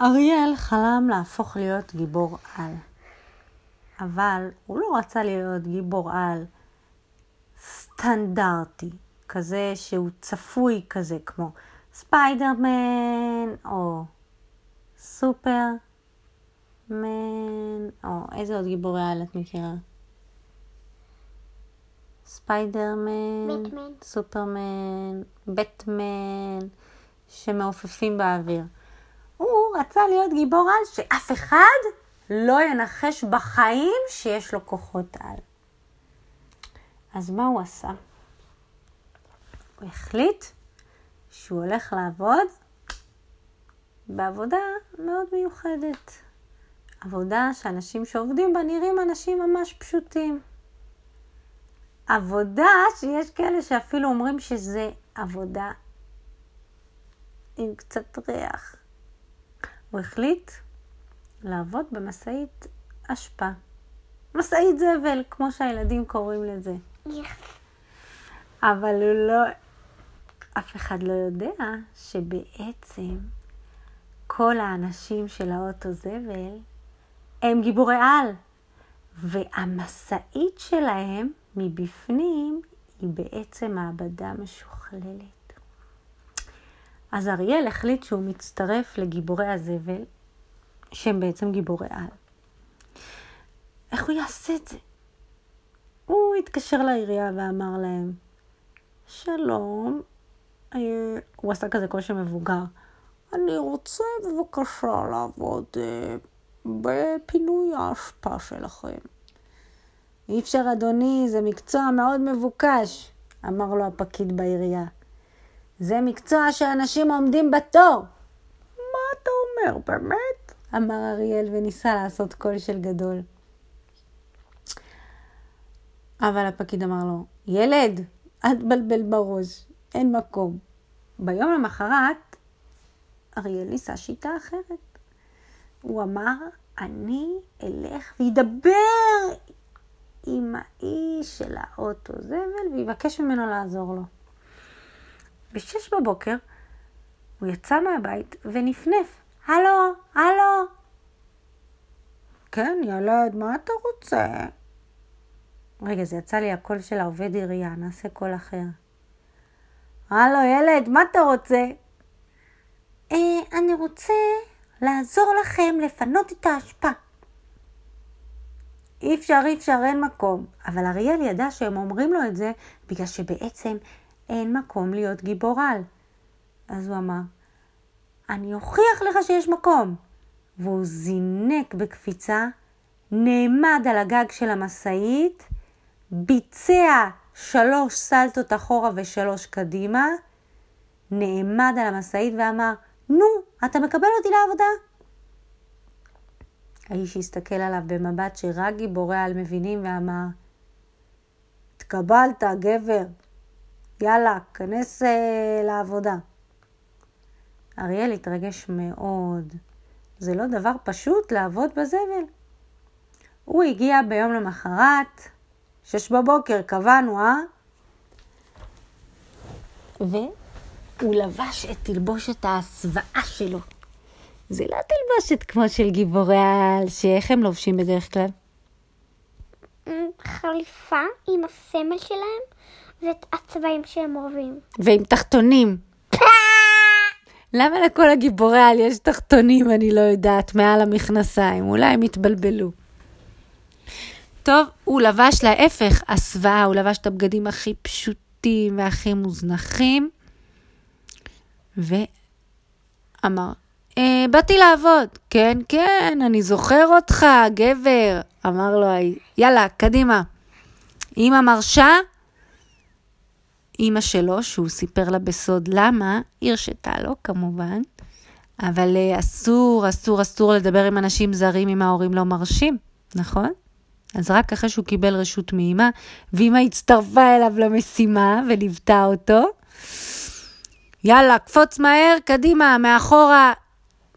אריאל חלם להפוך להיות גיבור על, אבל הוא לא רצה להיות גיבור על סטנדרטי, כזה שהוא צפוי כזה, כמו ספיידרמן או סופרמן, או איזה עוד גיבורי על את מכירה? ספיידרמן, בטמן. סופרמן, בטמן, שמעופפים באוויר. רצה להיות גיבור על שאף אחד לא ינחש בחיים שיש לו כוחות על. אז מה הוא עשה? הוא החליט שהוא הולך לעבוד בעבודה מאוד מיוחדת. עבודה שאנשים שעובדים בה נראים אנשים ממש פשוטים. עבודה שיש כאלה שאפילו אומרים שזה עבודה עם קצת ריח. הוא החליט לעבוד במשאית אשפה. משאית זבל, כמו שהילדים קוראים לזה. אבל הוא לא... אף אחד לא יודע שבעצם כל האנשים של האוטו זבל הם גיבורי על. והמשאית שלהם מבפנים היא בעצם מעבדה משוכללת. אז אריאל החליט שהוא מצטרף לגיבורי הזבל, שהם בעצם גיבורי על. איך הוא יעשה את זה? הוא התקשר לעירייה ואמר להם, שלום, אה, הוא עשה כזה של מבוגר, אני רוצה בבקשה לעבוד אה, בפינוי האשפה שלכם. אי אפשר, אדוני, זה מקצוע מאוד מבוקש, אמר לו הפקיד בעירייה. זה מקצוע שאנשים עומדים בתור. מה אתה אומר, באמת? אמר אריאל וניסה לעשות קול של גדול. אבל הפקיד אמר לו, ילד, אל תבלבל בראש, אין מקום. ביום למחרת, אריאל ניסה שיטה אחרת. הוא אמר, אני אלך וידבר עם האיש של האוטו זבל ויבקש ממנו לעזור לו. בשש בבוקר הוא יצא מהבית ונפנף, הלו, הלו. כן, ילד, מה אתה רוצה? רגע, זה יצא לי הקול של העובד עירייה, נעשה קול אחר. הלו, ילד, מה אתה רוצה? אה, אני רוצה לעזור לכם לפנות את האשפה. אי אפשר, אי אפשר, אין מקום. אבל אריאל ידע שהם אומרים לו את זה בגלל שבעצם אין מקום להיות גיבור על. אז הוא אמר, אני אוכיח לך שיש מקום. והוא זינק בקפיצה, נעמד על הגג של המשאית, ביצע שלוש סלטות אחורה ושלוש קדימה, נעמד על המשאית ואמר, נו, אתה מקבל אותי לעבודה? האיש הסתכל עליו במבט שרק גיבורי על מבינים ואמר, התקבלת, גבר. יאללה, כנס uh, לעבודה. אריאל התרגש מאוד. זה לא דבר פשוט לעבוד בזבל. הוא הגיע ביום למחרת, שש בבוקר, קבענו, אה? והוא לבש את תלבושת ההסוואה שלו. זה לא תלבושת כמו של גיבורי העל, שאיך הם לובשים בדרך כלל? חליפה עם הסמל שלהם ואת הצבעים שהם אוהבים. ועם תחתונים. למה לכל הגיבורי העל יש תחתונים, אני לא יודעת, מעל המכנסיים? אולי הם התבלבלו. טוב, הוא לבש להפך הסוואה, הוא לבש את הבגדים הכי פשוטים והכי מוזנחים, ואמר, אה, באתי לעבוד. כן, כן, אני זוכר אותך, גבר. אמר לו, יאללה, קדימה. אמא מרשה? אמא שלו, שהוא סיפר לה בסוד למה, הרשתה לו כמובן, אבל אה, אסור, אסור, אסור לדבר עם אנשים זרים אם ההורים לא מרשים, נכון? אז רק אחרי שהוא קיבל רשות מאמא, ואמא הצטרפה אליו למשימה וליוותה אותו, יאללה, קפוץ מהר, קדימה, מאחורה,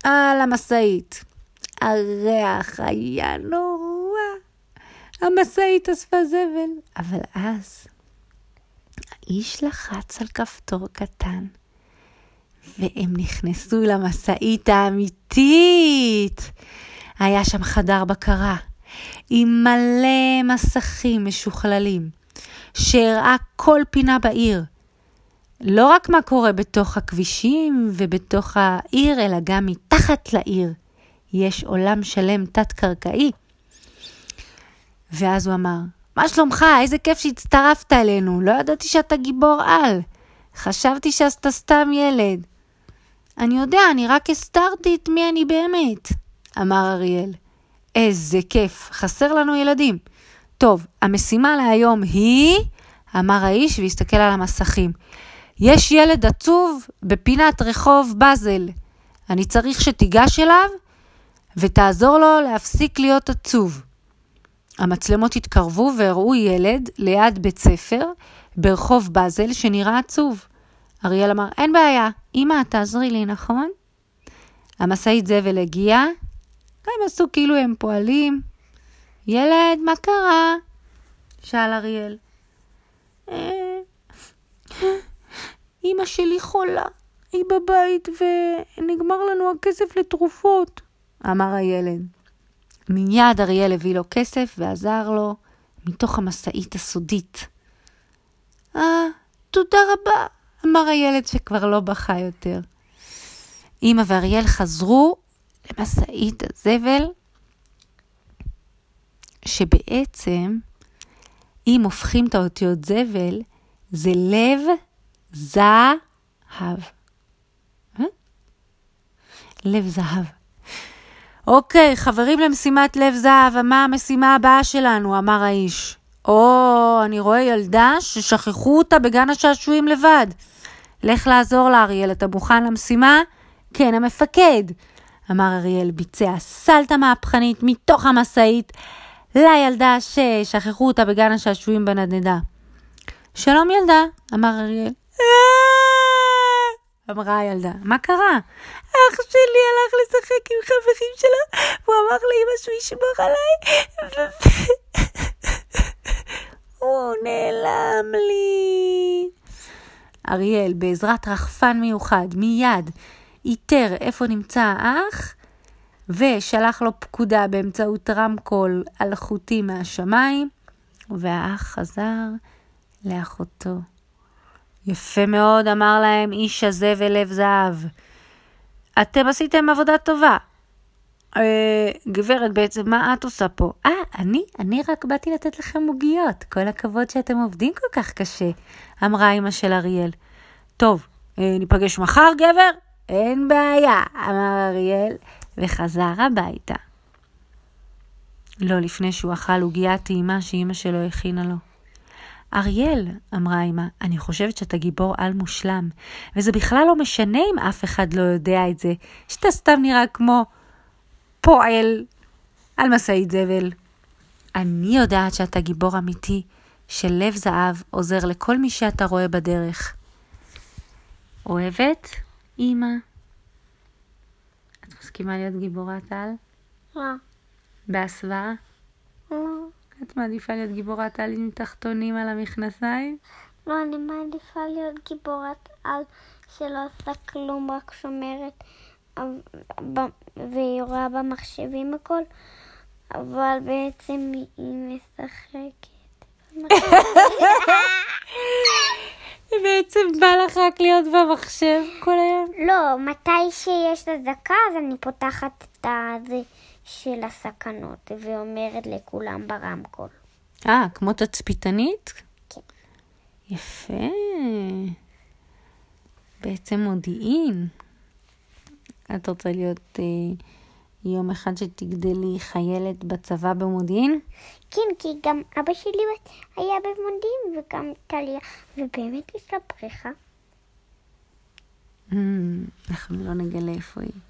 על המשאית. הריח היה נורא. המשאית אספה זבל. אבל אז האיש לחץ על כפתור קטן, והם נכנסו למשאית האמיתית. אמיתית. היה שם חדר בקרה עם מלא מסכים משוכללים, שהראה כל פינה בעיר. לא רק מה קורה בתוך הכבישים ובתוך העיר, אלא גם מתחת לעיר. יש עולם שלם תת-קרקעי. ואז הוא אמר, מה שלומך? איזה כיף שהצטרפת אלינו. לא ידעתי שאתה גיבור על. חשבתי שאתה סתם ילד. אני יודע, אני רק הסתרתי את מי אני באמת, אמר אריאל. איזה כיף, חסר לנו ילדים. טוב, המשימה להיום היא, אמר האיש והסתכל על המסכים. יש ילד עצוב בפינת רחוב באזל. אני צריך שתיגש אליו ותעזור לו להפסיק להיות עצוב. המצלמות התקרבו והראו ילד ליד בית ספר ברחוב באזל שנראה עצוב. אריאל אמר, אין בעיה, אמא, תעזרי לי, נכון? המשאית זבל הגיעה, הם עשו כאילו הם פועלים. ילד, מה קרה? שאל אריאל. "אה, אמא שלי חולה, היא בבית ונגמר לנו הכסף לתרופות, אמר הילד. מיד אריאל הביא לו כסף ועזר לו מתוך המשאית הסודית. אה, תודה רבה, אמר הילד שכבר לא בכה יותר. אמא ואריאל חזרו למשאית הזבל, שבעצם, אם הופכים את האותיות זבל, זה לב זהב. אה? לב זהב. אוקיי, חברים למשימת לב זהב, מה המשימה הבאה שלנו? אמר האיש. או, אני רואה ילדה ששכחו אותה בגן השעשועים לבד. לך לעזור לה, אריאל, אתה מוכן למשימה? כן, המפקד. אמר אריאל, ביצע סלטה מהפכנית מתוך המשאית לילדה ששכחו אותה בגן השעשועים בנדנדה. שלום ילדה, אמר אריאל. אמרה הילדה, מה קרה? אח שלי הלך לשחק עם חברים שלו, והוא אמר לאמא שהוא ישמור עליי. הוא נעלם לי. אריאל, בעזרת רחפן מיוחד, מיד איתר איפה נמצא האח, ושלח לו פקודה באמצעות רמקול אלחוטי מהשמיים, והאח חזר לאחותו. יפה מאוד, אמר להם איש הזה ולב זהב. אתם עשיתם עבודה טובה. אה, גברת, בעצם מה את עושה פה? אה, אני, אני רק באתי לתת לכם עוגיות. כל הכבוד שאתם עובדים כל כך קשה, אמרה אמא של אריאל. טוב, אה, ניפגש מחר, גבר? אין בעיה, אמר אריאל, וחזר הביתה. לא לפני שהוא אכל עוגיית טעימה שאימא שלו הכינה לו. אריאל, אמרה אמא, אני חושבת שאתה גיבור על מושלם, וזה בכלל לא משנה אם אף אחד לא יודע את זה, שאתה סתם נראה כמו פועל על משאית זבל. אני יודעת שאתה גיבור אמיתי, שלב זהב עוזר לכל מי שאתה רואה בדרך. אוהבת, אמא? את מסכימה להיות גיבורת על? לא, בהסוואה? לא, את מעדיפה להיות גיבורת על עם תחתונים על המכנסיים? לא, אני מעדיפה להיות גיבורת על שלא עושה כלום, רק שומרת אה, ב- ויורה במחשבים הכל, אבל בעצם היא- היא משחקת. בעצם בא לך רק להיות במחשב כל היום? לא, מתי שיש לה דקה אז אני פותחת את הזה של הסכנות ואומרת לכולם ברמקול. אה, כמו תצפיתנית? כן. יפה. בעצם מודיעין. את רוצה להיות אה, יום אחד שתגדלי חיילת בצבא במודיעין? כן, כי גם אבא שלי היה במודיעין וגם טליה, ובאמת יש לה בריכה. Mm, אנחנו לא נגלה איפה היא.